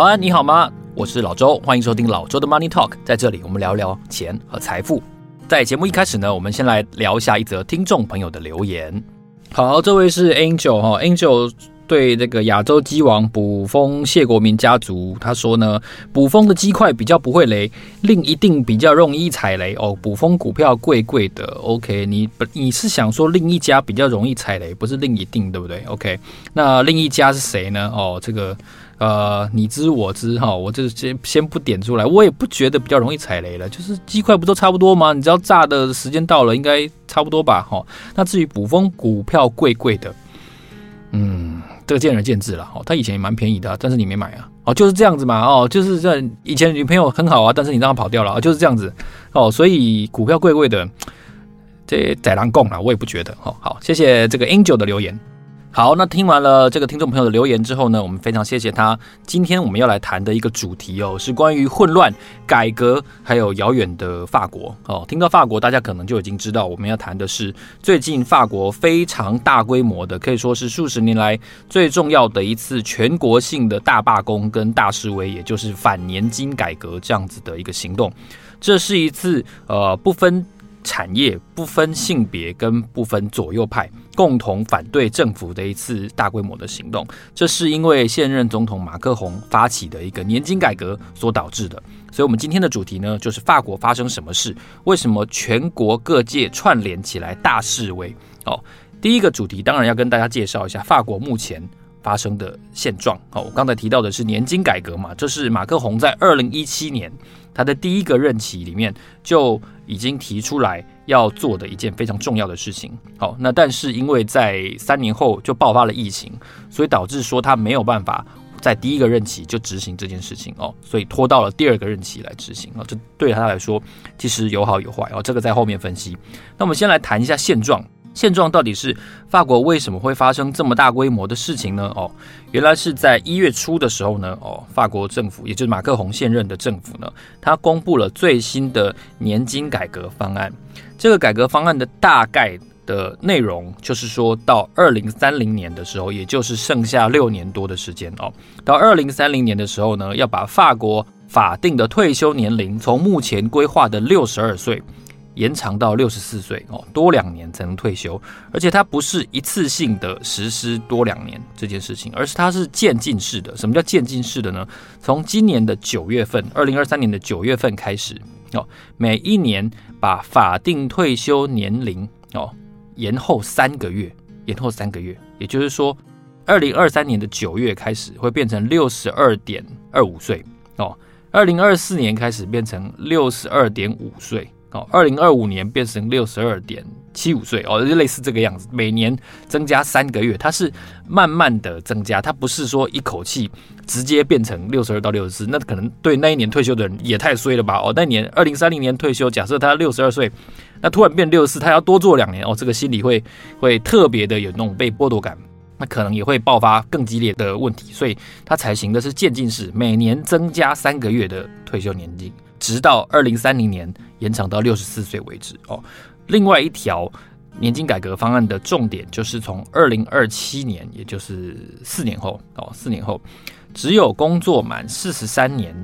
早安，你好吗？我是老周，欢迎收听老周的 Money Talk。在这里，我们聊聊钱和财富。在节目一开始呢，我们先来聊一下一则听众朋友的留言。好，这位是 Angel 哈，Angel。对这个亚洲鸡王捕蜂谢国民家族，他说呢，捕蜂的鸡块比较不会雷，另一定比较容易踩雷哦。捕蜂股票贵贵的，OK，你不你是想说另一家比较容易踩雷，不是另一定对不对？OK，那另一家是谁呢？哦，这个呃，你知我知哈，我就先先不点出来，我也不觉得比较容易踩雷了，就是鸡块不都差不多吗？你只要炸的时间到了，应该差不多吧？哈，那至于补风股票贵贵的，嗯。这个见仁见智了哦，他以前也蛮便宜的，但是你没买啊，哦，就是这样子嘛，哦，就是这以前女朋友很好啊，但是你让她跑掉了啊，就是这样子哦，所以股票贵贵的，这宰狼共了，我也不觉得哦。好，谢谢这个 Angel 的留言。好，那听完了这个听众朋友的留言之后呢，我们非常谢谢他。今天我们要来谈的一个主题哦，是关于混乱、改革，还有遥远的法国哦。听到法国，大家可能就已经知道我们要谈的是最近法国非常大规模的，可以说是数十年来最重要的一次全国性的大罢工跟大示威，也就是反年金改革这样子的一个行动。这是一次呃不分产业、不分性别跟不分左右派，共同反对政府的一次大规模的行动。这是因为现任总统马克宏发起的一个年金改革所导致的。所以，我们今天的主题呢，就是法国发生什么事？为什么全国各界串联起来大示威？哦，第一个主题当然要跟大家介绍一下法国目前发生的现状。哦，我刚才提到的是年金改革嘛，这是马克宏在二零一七年。他的第一个任期里面就已经提出来要做的一件非常重要的事情。好，那但是因为在三年后就爆发了疫情，所以导致说他没有办法在第一个任期就执行这件事情哦，所以拖到了第二个任期来执行哦。这对他来说其实有好有坏哦，这个在后面分析。那我们先来谈一下现状。现状到底是法国为什么会发生这么大规模的事情呢？哦，原来是在一月初的时候呢，哦，法国政府也就是马克宏现任的政府呢，他公布了最新的年金改革方案。这个改革方案的大概的内容就是说到二零三零年的时候，也就是剩下六年多的时间哦，到二零三零年的时候呢，要把法国法定的退休年龄从目前规划的六十二岁。延长到六十四岁哦，多两年才能退休，而且它不是一次性的实施多两年这件事情，而是它是渐进式的。什么叫渐进式的呢？从今年的九月份，二零二三年的九月份开始哦，每一年把法定退休年龄哦延后三个月，延后三个月，也就是说，二零二三年的九月开始会变成六十二点二五岁哦，二零二四年开始变成六十二点五岁。哦，二零二五年变成六十二点七五岁哦，就类似这个样子，每年增加三个月，它是慢慢的增加，它不是说一口气直接变成六十二到六十四，那可能对那一年退休的人也太衰了吧？哦，那年二零三零年退休，假设他六十二岁，那突然变六十四，他要多做两年哦，这个心理会会特别的有那种被剥夺感，那可能也会爆发更激烈的问题，所以他采行的是渐进式，每年增加三个月的退休年龄。直到二零三零年延长到六十四岁为止哦。另外一条年金改革方案的重点就是从二零二七年，也就是四年后哦，四年后只有工作满四十三年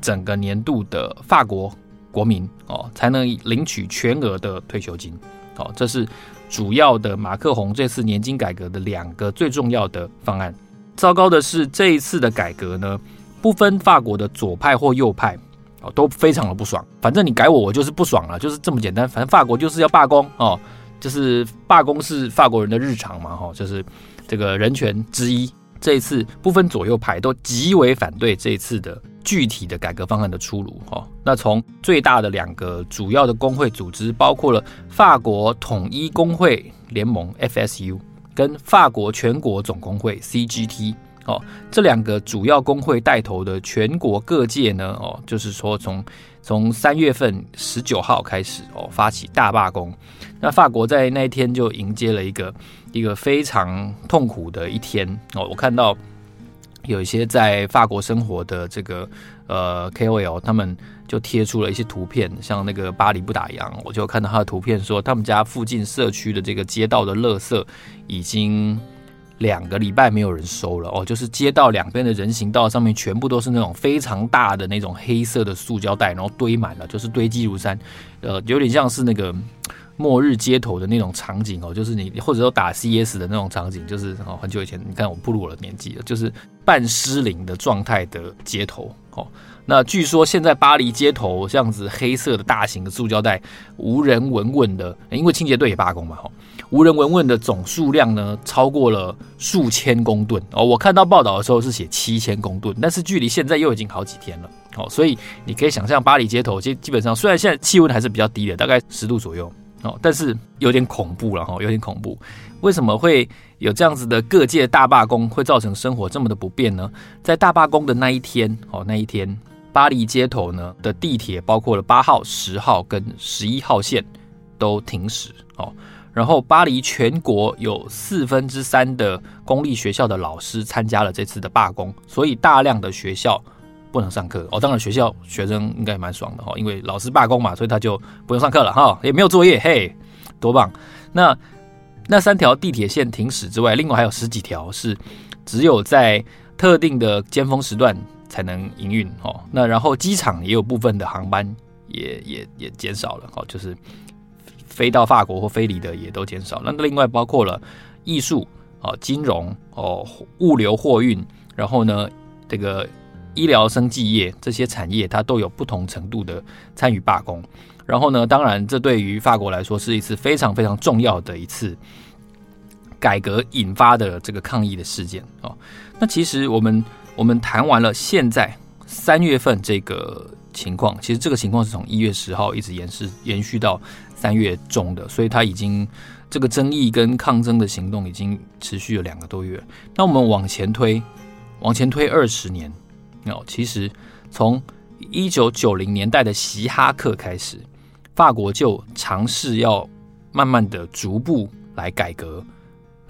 整个年度的法国国民哦，才能领取全额的退休金哦。这是主要的马克宏这次年金改革的两个最重要的方案。糟糕的是，这一次的改革呢，不分法国的左派或右派。都非常的不爽。反正你改我，我就是不爽了，就是这么简单。反正法国就是要罢工哦，就是罢工是法国人的日常嘛，哈，就是这个人权之一。这一次不分左右派都极为反对这一次的具体的改革方案的出炉，哈。那从最大的两个主要的工会组织，包括了法国统一工会联盟 （FSU） 跟法国全国总工会 （CGT）。哦，这两个主要工会带头的全国各界呢，哦，就是说从从三月份十九号开始哦，发起大罢工。那法国在那一天就迎接了一个一个非常痛苦的一天哦。我看到有一些在法国生活的这个呃 KOL，他们就贴出了一些图片，像那个巴黎不打烊，我就看到他的图片说，他们家附近社区的这个街道的垃圾已经。两个礼拜没有人收了哦，就是街道两边的人行道上面全部都是那种非常大的那种黑色的塑胶袋，然后堆满了，就是堆积如山，呃，有点像是那个末日街头的那种场景哦，就是你或者说打 CS 的那种场景，就是哦很久以前，你看我步入我的年纪了，就是半失灵的状态的街头哦。那据说现在巴黎街头这样子黑色的大型的塑胶袋无人闻问的，因为清洁队也罢工嘛，哈。无人闻问的总数量呢，超过了数千公吨哦。我看到报道的时候是写七千公吨，但是距离现在又已经好几天了哦。所以你可以想象，巴黎街头基基本上虽然现在气温还是比较低的，大概十度左右哦，但是有点恐怖了哈，有点恐怖。为什么会有这样子的各界大罢工，会造成生活这么的不便呢？在大罢工的那一天哦，那一天巴黎街头呢的地铁，包括了八号、十号跟十一号线都停驶哦。然后，巴黎全国有四分之三的公立学校的老师参加了这次的罢工，所以大量的学校不能上课哦。当然，学校学生应该蛮爽的哈，因为老师罢工嘛，所以他就不用上课了哈，也没有作业，嘿，多棒！那那三条地铁线停驶之外，另外还有十几条是只有在特定的尖峰时段才能营运哦。那然后机场也有部分的航班也也也减少了哦，就是。飞到法国或飞离的也都减少，那另外包括了艺术啊、金融哦、物流货运，然后呢，这个医疗生技业这些产业，它都有不同程度的参与罢工。然后呢，当然这对于法国来说是一次非常非常重要的一次改革引发的这个抗议的事件哦。那其实我们我们谈完了现在三月份这个情况，其实这个情况是从一月十号一直延续延续到。三月中的，所以他已经这个争议跟抗争的行动已经持续了两个多月。那我们往前推，往前推二十年，哦，其实从一九九零年代的锡哈克开始，法国就尝试要慢慢的逐步来改革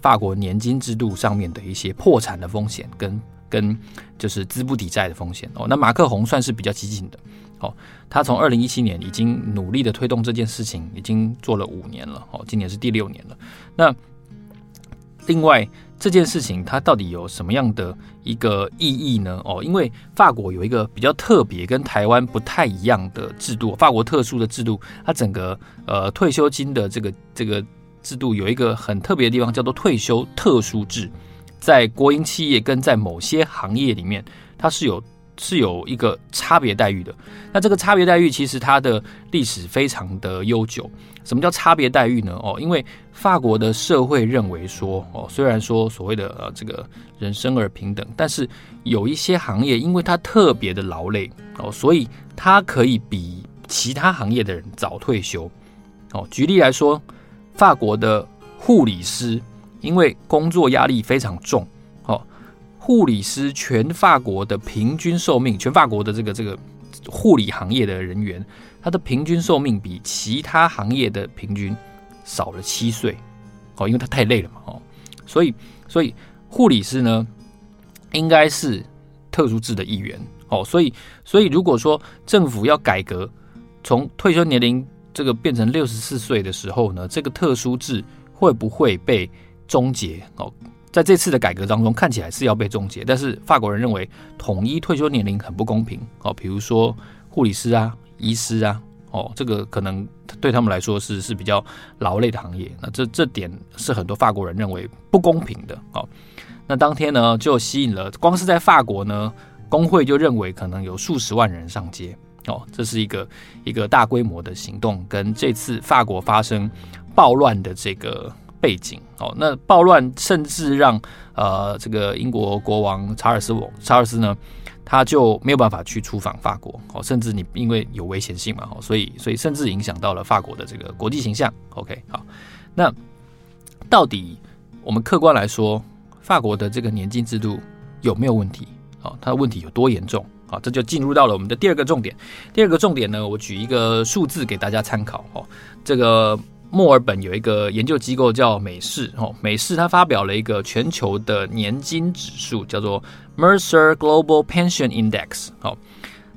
法国年金制度上面的一些破产的风险跟跟就是资不抵债的风险哦。那马克宏算是比较激进的。哦，他从二零一七年已经努力的推动这件事情，已经做了五年了。哦，今年是第六年了。那另外这件事情它到底有什么样的一个意义呢？哦，因为法国有一个比较特别、跟台湾不太一样的制度，法国特殊的制度，它整个呃退休金的这个这个制度有一个很特别的地方，叫做退休特殊制。在国营企业跟在某些行业里面，它是有。是有一个差别待遇的。那这个差别待遇其实它的历史非常的悠久。什么叫差别待遇呢？哦，因为法国的社会认为说，哦，虽然说所谓的呃这个人生而平等，但是有一些行业因为它特别的劳累哦，所以它可以比其他行业的人早退休。哦，举例来说，法国的护理师因为工作压力非常重。哦护理师全法国的平均寿命，全法国的这个这个护理行业的人员，他的平均寿命比其他行业的平均少了七岁，哦，因为他太累了嘛，哦，所以所以护理师呢，应该是特殊制的一员，哦，所以所以如果说政府要改革，从退休年龄这个变成六十四岁的时候呢，这个特殊制会不会被终结？哦？在这次的改革当中，看起来是要被终结，但是法国人认为统一退休年龄很不公平哦。比如说护理师啊、医师啊，哦，这个可能对他们来说是是比较劳累的行业。那这这点是很多法国人认为不公平的哦。那当天呢，就吸引了光是在法国呢，工会就认为可能有数十万人上街哦。这是一个一个大规模的行动，跟这次法国发生暴乱的这个。背景哦，那暴乱甚至让呃这个英国国王查尔斯王查尔斯呢，他就没有办法去出访法国哦，甚至你因为有危险性嘛，哦，所以所以甚至影响到了法国的这个国际形象。OK，好，那到底我们客观来说，法国的这个年金制度有没有问题？哦，它的问题有多严重？好，这就进入到了我们的第二个重点。第二个重点呢，我举一个数字给大家参考哦，这个。墨尔本有一个研究机构叫美世哦，美世它发表了一个全球的年金指数，叫做 Mercer Global Pension Index。哦，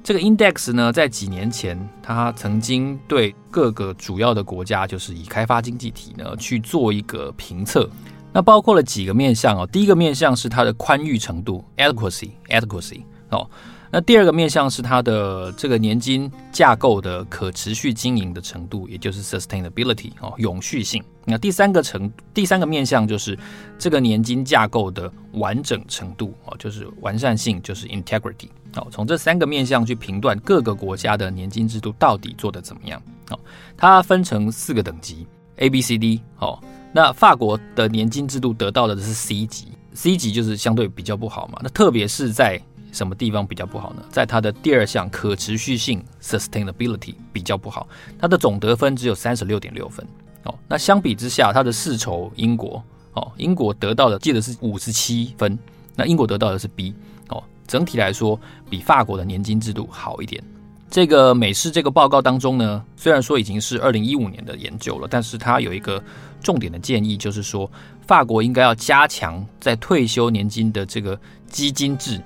这个 index 呢，在几年前，它曾经对各个主要的国家，就是以开发经济体呢去做一个评测。那包括了几个面向哦，第一个面向是它的宽裕程度 （adequacy，adequacy） 哦。那第二个面向是它的这个年金架构的可持续经营的程度，也就是 sustainability 哦，永续性。那第三个程第三个面向就是这个年金架构的完整程度哦，就是完善性，就是 integrity 哦。从这三个面向去评断各个国家的年金制度到底做得怎么样哦。它分成四个等级 A、B、C、D 哦。那法国的年金制度得到的是 C 级，C 级就是相对比较不好嘛。那特别是在什么地方比较不好呢？在它的第二项可持续性 （sustainability） 比较不好，它的总得分只有三十六点六分哦。那相比之下，它的世仇英国哦，英国得到的记得是五十七分，那英国得到的是 B 哦。整体来说，比法国的年金制度好一点。这个美市这个报告当中呢，虽然说已经是二零一五年的研究了，但是它有一个重点的建议，就是说法国应该要加强在退休年金的这个基金制。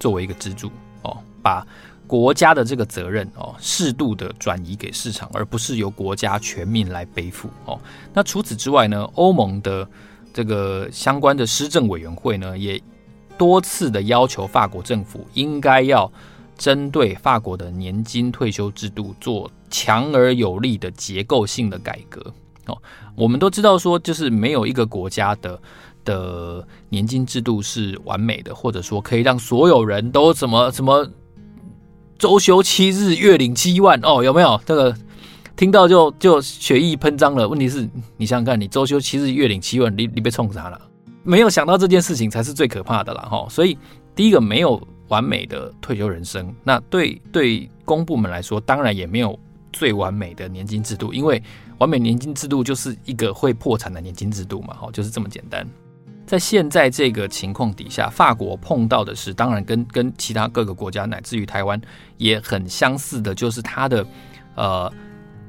作为一个支柱哦，把国家的这个责任哦，适度的转移给市场，而不是由国家全民来背负哦。那除此之外呢，欧盟的这个相关的施政委员会呢，也多次的要求法国政府应该要针对法国的年金退休制度做强而有力的结构性的改革哦。我们都知道说，就是没有一个国家的。的年金制度是完美的，或者说可以让所有人都什么什么周休七日，月领七万哦？有没有这个听到就就血液喷张了？问题是你想想看，你周休七日，月领七万，你你被冲啥了？没有想到这件事情才是最可怕的啦！哈，所以第一个没有完美的退休人生，那对对公部门来说，当然也没有最完美的年金制度，因为完美年金制度就是一个会破产的年金制度嘛，哈，就是这么简单。在现在这个情况底下，法国碰到的是，当然跟跟其他各个国家乃至于台湾也很相似的，就是它的呃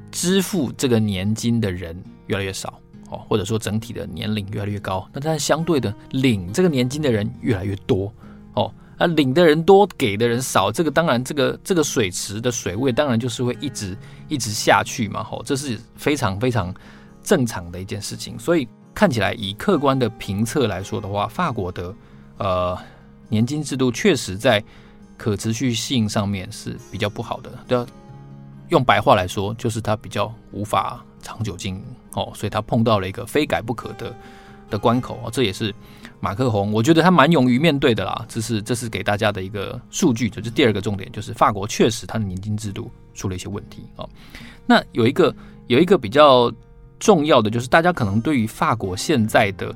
支付这个年金的人越来越少哦，或者说整体的年龄越来越高。那但相对的，领这个年金的人越来越多哦，啊领的人多，给的人少，这个当然这个这个水池的水位当然就是会一直一直下去嘛，吼，这是非常非常正常的一件事情，所以。看起来，以客观的评测来说的话，法国的呃年金制度确实在可持续性上面是比较不好的。对啊，用白话来说，就是它比较无法长久经营哦，所以它碰到了一个非改不可的的关口啊。这也是马克宏，我觉得他蛮勇于面对的啦。这是这是给大家的一个数据，就是第二个重点，就是法国确实它的年金制度出了一些问题啊。那有一个有一个比较。重要的就是，大家可能对于法国现在的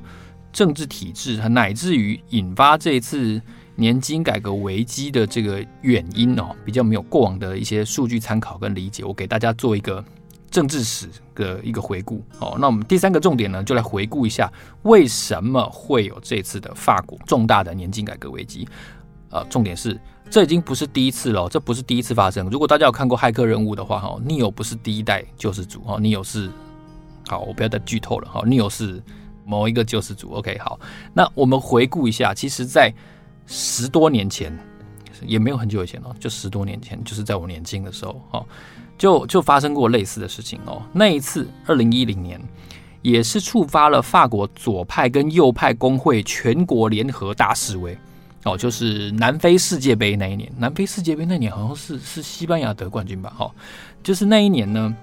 政治体制，乃至于引发这一次年金改革危机的这个原因哦，比较没有过往的一些数据参考跟理解。我给大家做一个政治史的一个回顾哦。那我们第三个重点呢，就来回顾一下为什么会有这次的法国重大的年金改革危机。呃，重点是这已经不是第一次了，这不是第一次发生。如果大家有看过《骇客任务》的话，哈，Neo 不是第一代救世主哈，Neo 是。好，我不要再剧透了。好，Neo 是某一个救世主。OK，好，那我们回顾一下，其实，在十多年前，也没有很久以前哦，就十多年前，就是在我年轻的时候，哦，就就发生过类似的事情哦。那一次，二零一零年，也是触发了法国左派跟右派工会全国联合大示威。哦，就是南非世界杯那一年，南非世界杯那年好像是是西班牙得冠军吧？好，就是那一年呢。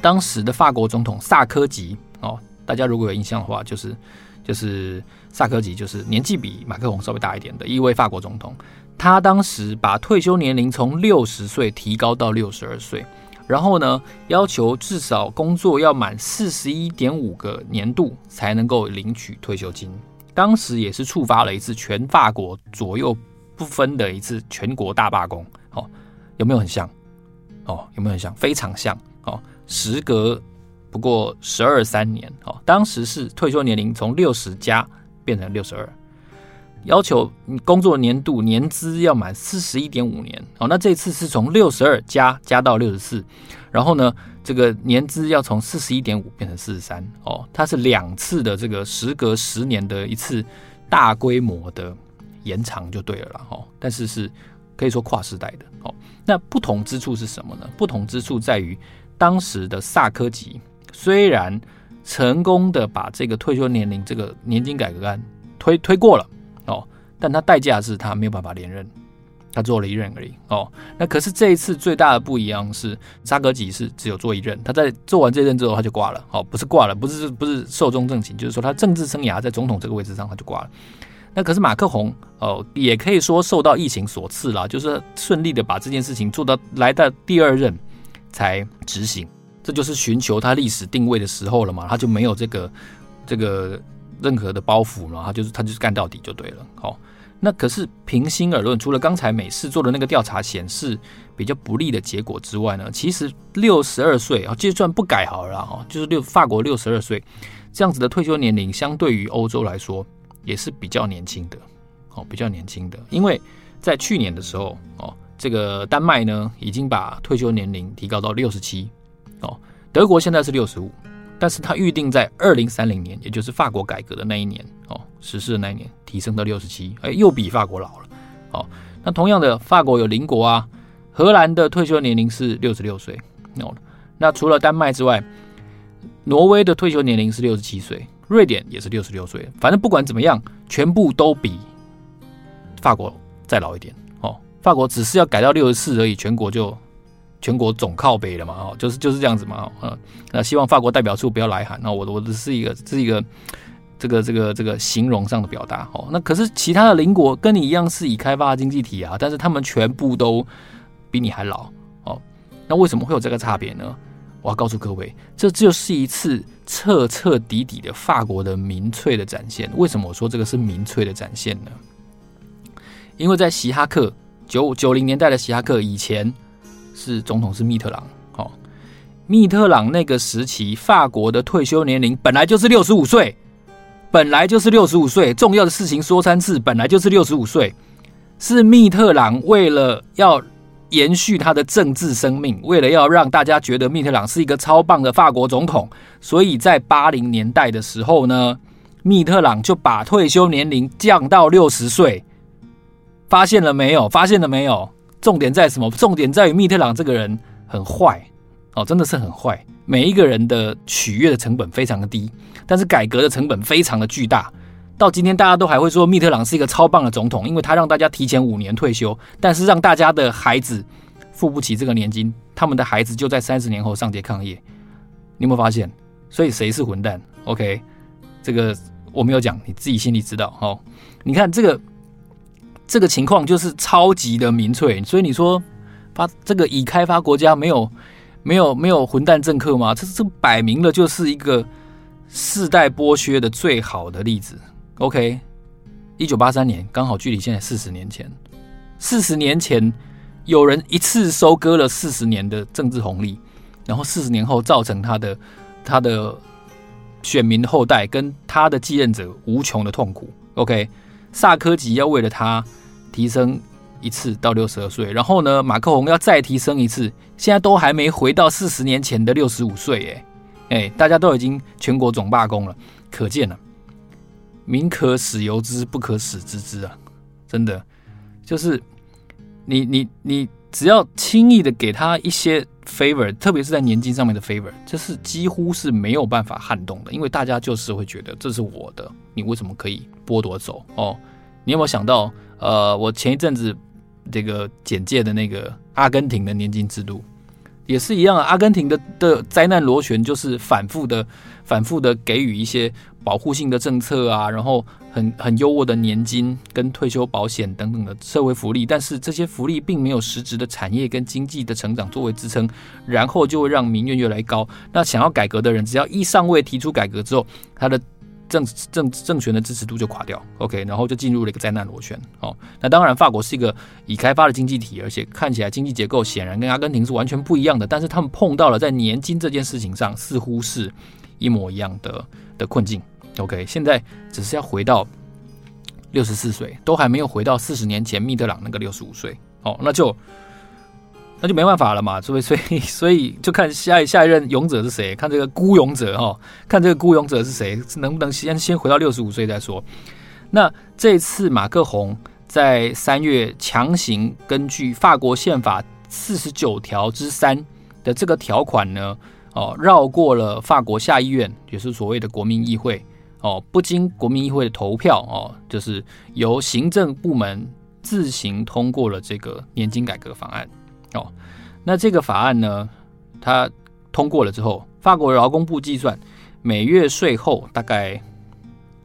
当时的法国总统萨科吉哦，大家如果有印象的话，就是就是萨科吉，就是年纪比马克龙稍微大一点的一位法国总统。他当时把退休年龄从六十岁提高到六十二岁，然后呢，要求至少工作要满四十一点五个年度才能够领取退休金。当时也是触发了一次全法国左右不分的一次全国大罢工。哦，有没有很像？哦，有没有很像？非常像。哦。时隔不过十二三年，哦，当时是退休年龄从六十加变成六十二，要求你工作年度年资要满四十一点五年，哦，那这次是从六十二加加到六十四，然后呢，这个年资要从四十一点五变成四十三，哦，它是两次的这个时隔十年的一次大规模的延长就对了啦，哦，但是是可以说跨时代的，哦，那不同之处是什么呢？不同之处在于。当时的萨科吉虽然成功的把这个退休年龄这个年金改革案推推过了哦，但他代价是他没有办法连任，他做了一任而已哦。那可是这一次最大的不一样是，萨科吉是只有做一任，他在做完这任之后他就挂了哦，不是挂了，不是不是寿终正寝，就是说他政治生涯在总统这个位置上他就挂了。那可是马克宏哦，也可以说受到疫情所赐啦，就是顺利的把这件事情做到来到第二任才执行。这就是寻求他历史定位的时候了嘛，他就没有这个这个任何的包袱了，他就是他就是干到底就对了。好，那可是平心而论，除了刚才美式做的那个调查显示比较不利的结果之外呢，其实六十二岁啊，就算不改好了哈，就是六法国六十二岁这样子的退休年龄，相对于欧洲来说也是比较年轻的哦，比较年轻的，因为在去年的时候哦，这个丹麦呢已经把退休年龄提高到六十七。哦，德国现在是六十五，但是他预定在二零三零年，也就是法国改革的那一年，哦，实施的那一年，提升到六十七，哎，又比法国老了。哦，那同样的，法国有邻国啊，荷兰的退休年龄是六十六岁，哦，那除了丹麦之外，挪威的退休年龄是六十七岁，瑞典也是六十六岁，反正不管怎么样，全部都比法国再老一点。法国只是要改到六十四而已，全国就。全国总靠北了嘛，哦，就是就是这样子嘛，嗯，那希望法国代表处不要来函，那我我只是一个是一个这个这个这个形容上的表达，哦，那可是其他的邻国跟你一样是已开发经济体啊，但是他们全部都比你还老，哦，那为什么会有这个差别呢？我要告诉各位，这就是一次彻彻底底的法国的民粹的展现。为什么我说这个是民粹的展现呢？因为在希哈克九九零年代的希拉克以前。是总统是密特朗，哦，密特朗那个时期，法国的退休年龄本来就是六十五岁，本来就是六十五岁。重要的事情说三次，本来就是六十五岁。是密特朗为了要延续他的政治生命，为了要让大家觉得密特朗是一个超棒的法国总统，所以在八零年代的时候呢，密特朗就把退休年龄降到六十岁。发现了没有？发现了没有？重点在什么？重点在于密特朗这个人很坏哦，真的是很坏。每一个人的取悦的成本非常的低，但是改革的成本非常的巨大。到今天大家都还会说密特朗是一个超棒的总统，因为他让大家提前五年退休，但是让大家的孩子付不起这个年金，他们的孩子就在三十年后上街抗议。你有没有发现？所以谁是混蛋？OK，这个我没有讲，你自己心里知道。哦，你看这个。这个情况就是超级的民粹，所以你说发这个已开发国家没有没有没有混蛋政客吗？这这摆明了就是一个世代剥削的最好的例子。OK，一九八三年刚好距离现在四十年前，四十年前有人一次收割了四十年的政治红利，然后四十年后造成他的他的选民后代跟他的继任者无穷的痛苦。OK。萨科吉要为了他提升一次到六十二岁，然后呢，马克宏要再提升一次，现在都还没回到四十年前的六十五岁，哎，哎，大家都已经全国总罢工了，可见了，民可使由之，不可使知之啊！真的，就是你你你只要轻易的给他一些 favor，特别是在年金上面的 favor，这是几乎是没有办法撼动的，因为大家就是会觉得这是我的，你为什么可以剥夺走？哦，你有没有想到？呃，我前一阵子这个简介的那个阿根廷的年金制度也是一样啊。阿根廷的的灾难螺旋就是反复的、反复的给予一些保护性的政策啊，然后很很优渥的年金跟退休保险等等的社会福利，但是这些福利并没有实质的产业跟经济的成长作为支撑，然后就会让民怨越来越高。那想要改革的人，只要一上位提出改革之后，他的政政政权的支持度就垮掉，OK，然后就进入了一个灾难螺旋。哦，那当然，法国是一个已开发的经济体，而且看起来经济结构显然跟阿根廷是完全不一样的。但是他们碰到了在年金这件事情上似乎是一模一样的的困境。OK，现在只是要回到六十四岁，都还没有回到四十年前密特朗那个六十五岁。哦，那就。那就没办法了嘛，所以 所以所以就看下一下一任勇者是谁，看这个孤勇者哈，看这个孤勇者是谁，能不能先先回到六十五岁再说。那这次马克宏在三月强行根据法国宪法四十九条之三的这个条款呢，哦，绕过了法国下议院，也是所谓的国民议会哦，不经国民议会的投票哦，就是由行政部门自行通过了这个年金改革法案哦。那这个法案呢，它通过了之后，法国劳工部计算每月税后大概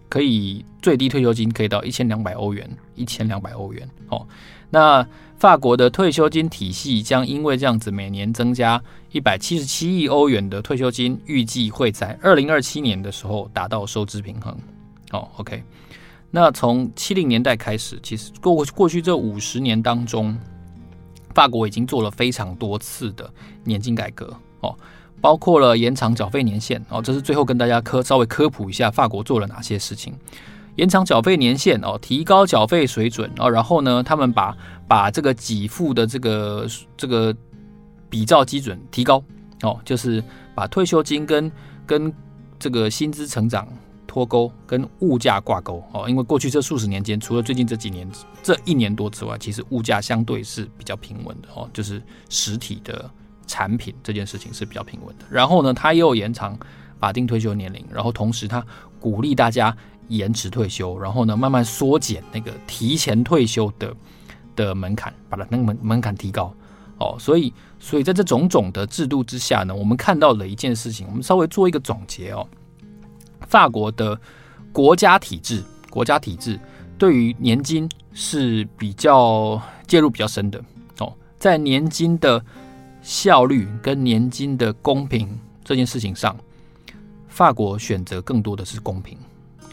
可以最低退休金可以到一千两百欧元，一千两百欧元哦。那法国的退休金体系将因为这样子每年增加一百七十七亿欧元的退休金，预计会在二零二七年的时候达到收支平衡。哦，OK。那从七零年代开始，其实过过去这五十年当中，法国已经做了非常多次的年金改革哦，包括了延长缴费年限哦。这是最后跟大家科稍微科普一下，法国做了哪些事情。延长缴费年限哦，提高缴费水准哦，然后呢，他们把把这个给付的这个这个比照基准提高哦，就是把退休金跟跟这个薪资成长脱钩，跟物价挂钩哦。因为过去这数十年间，除了最近这几年这一年多之外，其实物价相对是比较平稳的哦，就是实体的产品这件事情是比较平稳的。然后呢，他又延长法定退休年龄，然后同时他鼓励大家。延迟退休，然后呢，慢慢缩减那个提前退休的的门槛，把它那个门门槛提高哦。所以，所以在这种种的制度之下呢，我们看到了一件事情，我们稍微做一个总结哦。法国的国家体制，国家体制对于年金是比较介入比较深的哦，在年金的效率跟年金的公平这件事情上，法国选择更多的是公平。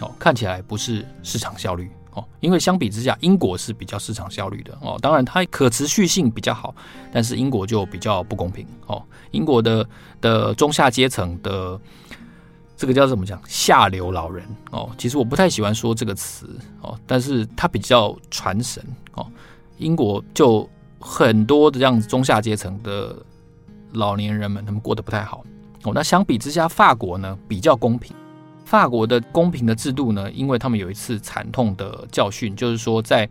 哦，看起来不是市场效率哦，因为相比之下，英国是比较市场效率的哦。当然，它可持续性比较好，但是英国就比较不公平哦。英国的的中下阶层的这个叫怎么讲？下流老人哦，其实我不太喜欢说这个词哦，但是它比较传神哦。英国就很多的这样子中下阶层的老年人们，他们过得不太好哦。那相比之下，法国呢比较公平。法国的公平的制度呢，因为他们有一次惨痛的教训，就是说在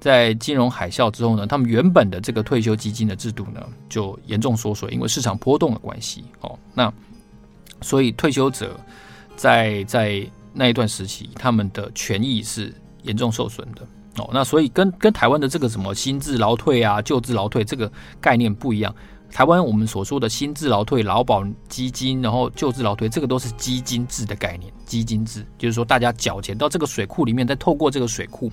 在金融海啸之后呢，他们原本的这个退休基金的制度呢就严重缩水，因为市场波动的关系哦。那所以退休者在在那一段时期，他们的权益是严重受损的哦。那所以跟跟台湾的这个什么新制劳退啊、旧制劳退这个概念不一样。台湾我们所说的新制劳退、劳保基金，然后旧制劳退，这个都是基金制的概念。基金制就是说，大家缴钱到这个水库里面，再透过这个水库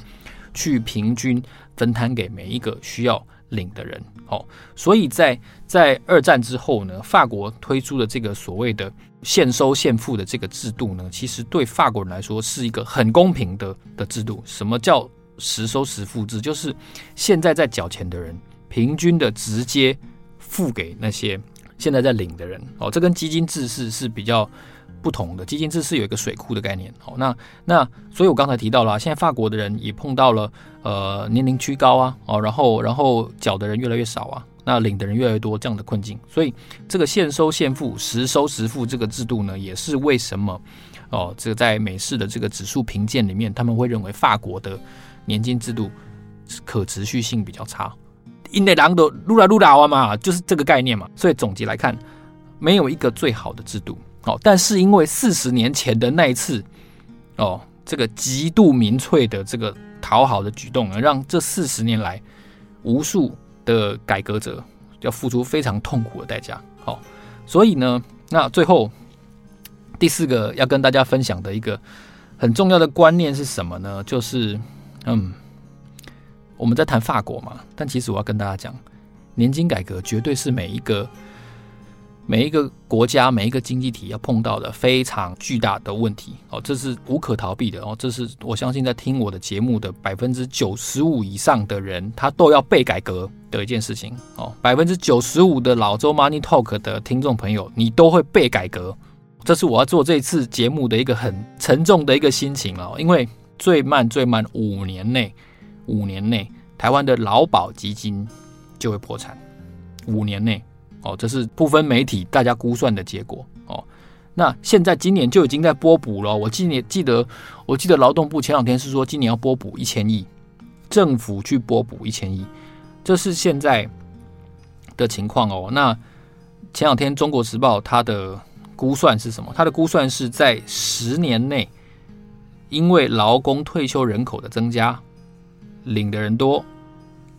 去平均分摊给每一个需要领的人。哦，所以在在二战之后呢，法国推出的这个所谓的现收现付的这个制度呢，其实对法国人来说是一个很公平的的制度。什么叫实收实付制？就是现在在缴钱的人，平均的直接。付给那些现在在领的人哦，这跟基金制是是比较不同的。基金制是有一个水库的概念哦。那那，所以我刚才提到了，现在法国的人也碰到了呃年龄趋高啊哦，然后然后缴的人越来越少啊，那领的人越来越多这样的困境。所以这个现收现付、实收实付这个制度呢，也是为什么哦，这个在美式的这个指数评鉴里面，他们会认为法国的年金制度可持续性比较差。因内狼都撸来撸老啊嘛，就是这个概念嘛。所以总结来看，没有一个最好的制度哦。但是因为四十年前的那一次哦，这个极度民粹的这个讨好的举动，让这四十年来无数的改革者要付出非常痛苦的代价。好，所以呢，那最后第四个要跟大家分享的一个很重要的观念是什么呢？就是嗯。我们在谈法国嘛，但其实我要跟大家讲，年金改革绝对是每一个每一个国家每一个经济体要碰到的非常巨大的问题哦，这是无可逃避的哦，这是我相信在听我的节目的百分之九十五以上的人，他都要被改革的一件事情哦，百分之九十五的老周 Money Talk 的听众朋友，你都会被改革，这是我要做这次节目的一个很沉重的一个心情哦，因为最慢最慢五年内。五年内，台湾的劳保基金就会破产。五年内，哦，这是部分媒体大家估算的结果哦。那现在今年就已经在拨补了。我记记得，我记得劳动部前两天是说今年要拨补一千亿，政府去拨补一千亿，这是现在的情况哦。那前两天《中国时报》它的估算是什么？它的估算是在十年内，因为劳工退休人口的增加，领的人多，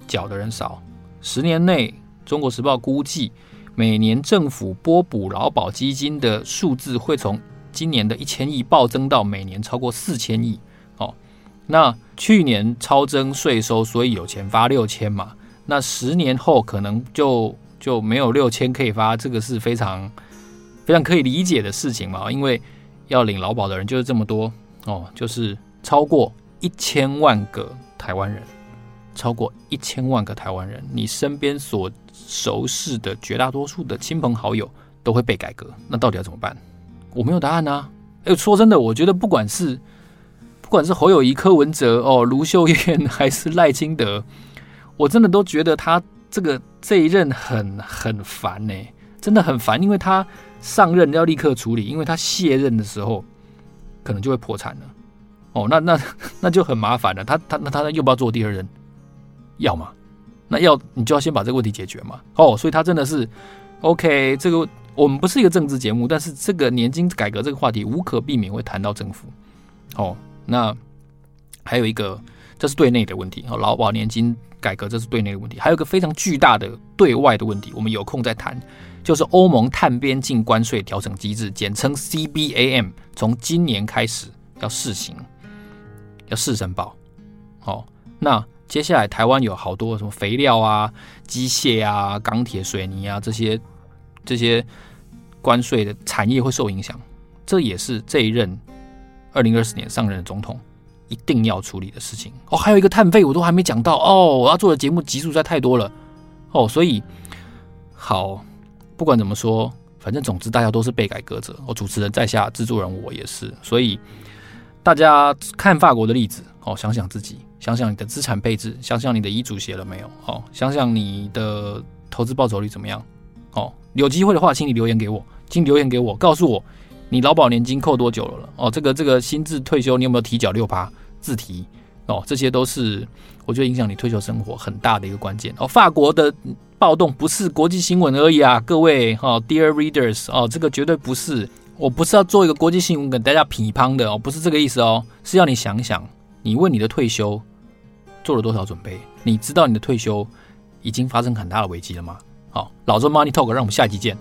缴的人少。十年内，《中国时报》估计每年政府拨补劳保基金的数字会从今年的一千亿暴增到每年超过四千亿。哦，那去年超增税收，所以有钱发六千嘛。那十年后可能就就没有六千可以发，这个是非常非常可以理解的事情嘛。因为要领劳保的人就是这么多哦，就是超过一千万个台湾人，超过一千万个台湾人，你身边所熟识的绝大多数的亲朋好友都会被改革，那到底要怎么办？我没有答案呐、啊。哎，说真的，我觉得不管是不管是侯友谊、柯文哲哦、卢秀燕还是赖清德。我真的都觉得他这个这一任很很烦呢，真的很烦，因为他上任要立刻处理，因为他卸任的时候可能就会破产了。哦，那那那就很麻烦了。他他那他又不要做第二任？要吗？那要你就要先把这个问题解决嘛。哦，所以他真的是 OK。这个我们不是一个政治节目，但是这个年金改革这个话题无可避免会谈到政府。哦，那还有一个，这是对内的问题。哦，劳保年金。改革，这是对内的问题，还有一个非常巨大的对外的问题，我们有空再谈。就是欧盟碳边境关税调整机制，简称 CBAM，从今年开始要试行，要四申报。好，那接下来台湾有好多什么肥料啊、机械啊、钢铁、水泥啊这些这些关税的产业会受影响，这也是这一任二零二四年上任的总统。一定要处理的事情哦，还有一个碳费我都还没讲到哦，我要做的节目集数实在太多了哦，所以好，不管怎么说，反正总之大家都是被改革者。我、主持人在下，制作人我也是，所以大家看法国的例子哦，想想自己，想想你的资产配置，想想你的遗嘱写了没有哦，想想你的投资报酬率怎么样哦，有机会的话，请你留言给我，请留言给我，告诉我。你劳保年金扣多久了了？哦，这个这个薪资退休，你有没有提缴六趴自提？哦，这些都是我觉得影响你退休生活很大的一个关键。哦，法国的暴动不是国际新闻而已啊，各位哈、哦，Dear Readers，哦，这个绝对不是，我不是要做一个国际新闻给大家批判的哦，不是这个意思哦，是要你想想，你为你的退休做了多少准备？你知道你的退休已经发生很大的危机了吗？好，老周 Money Talk，让我们下期见。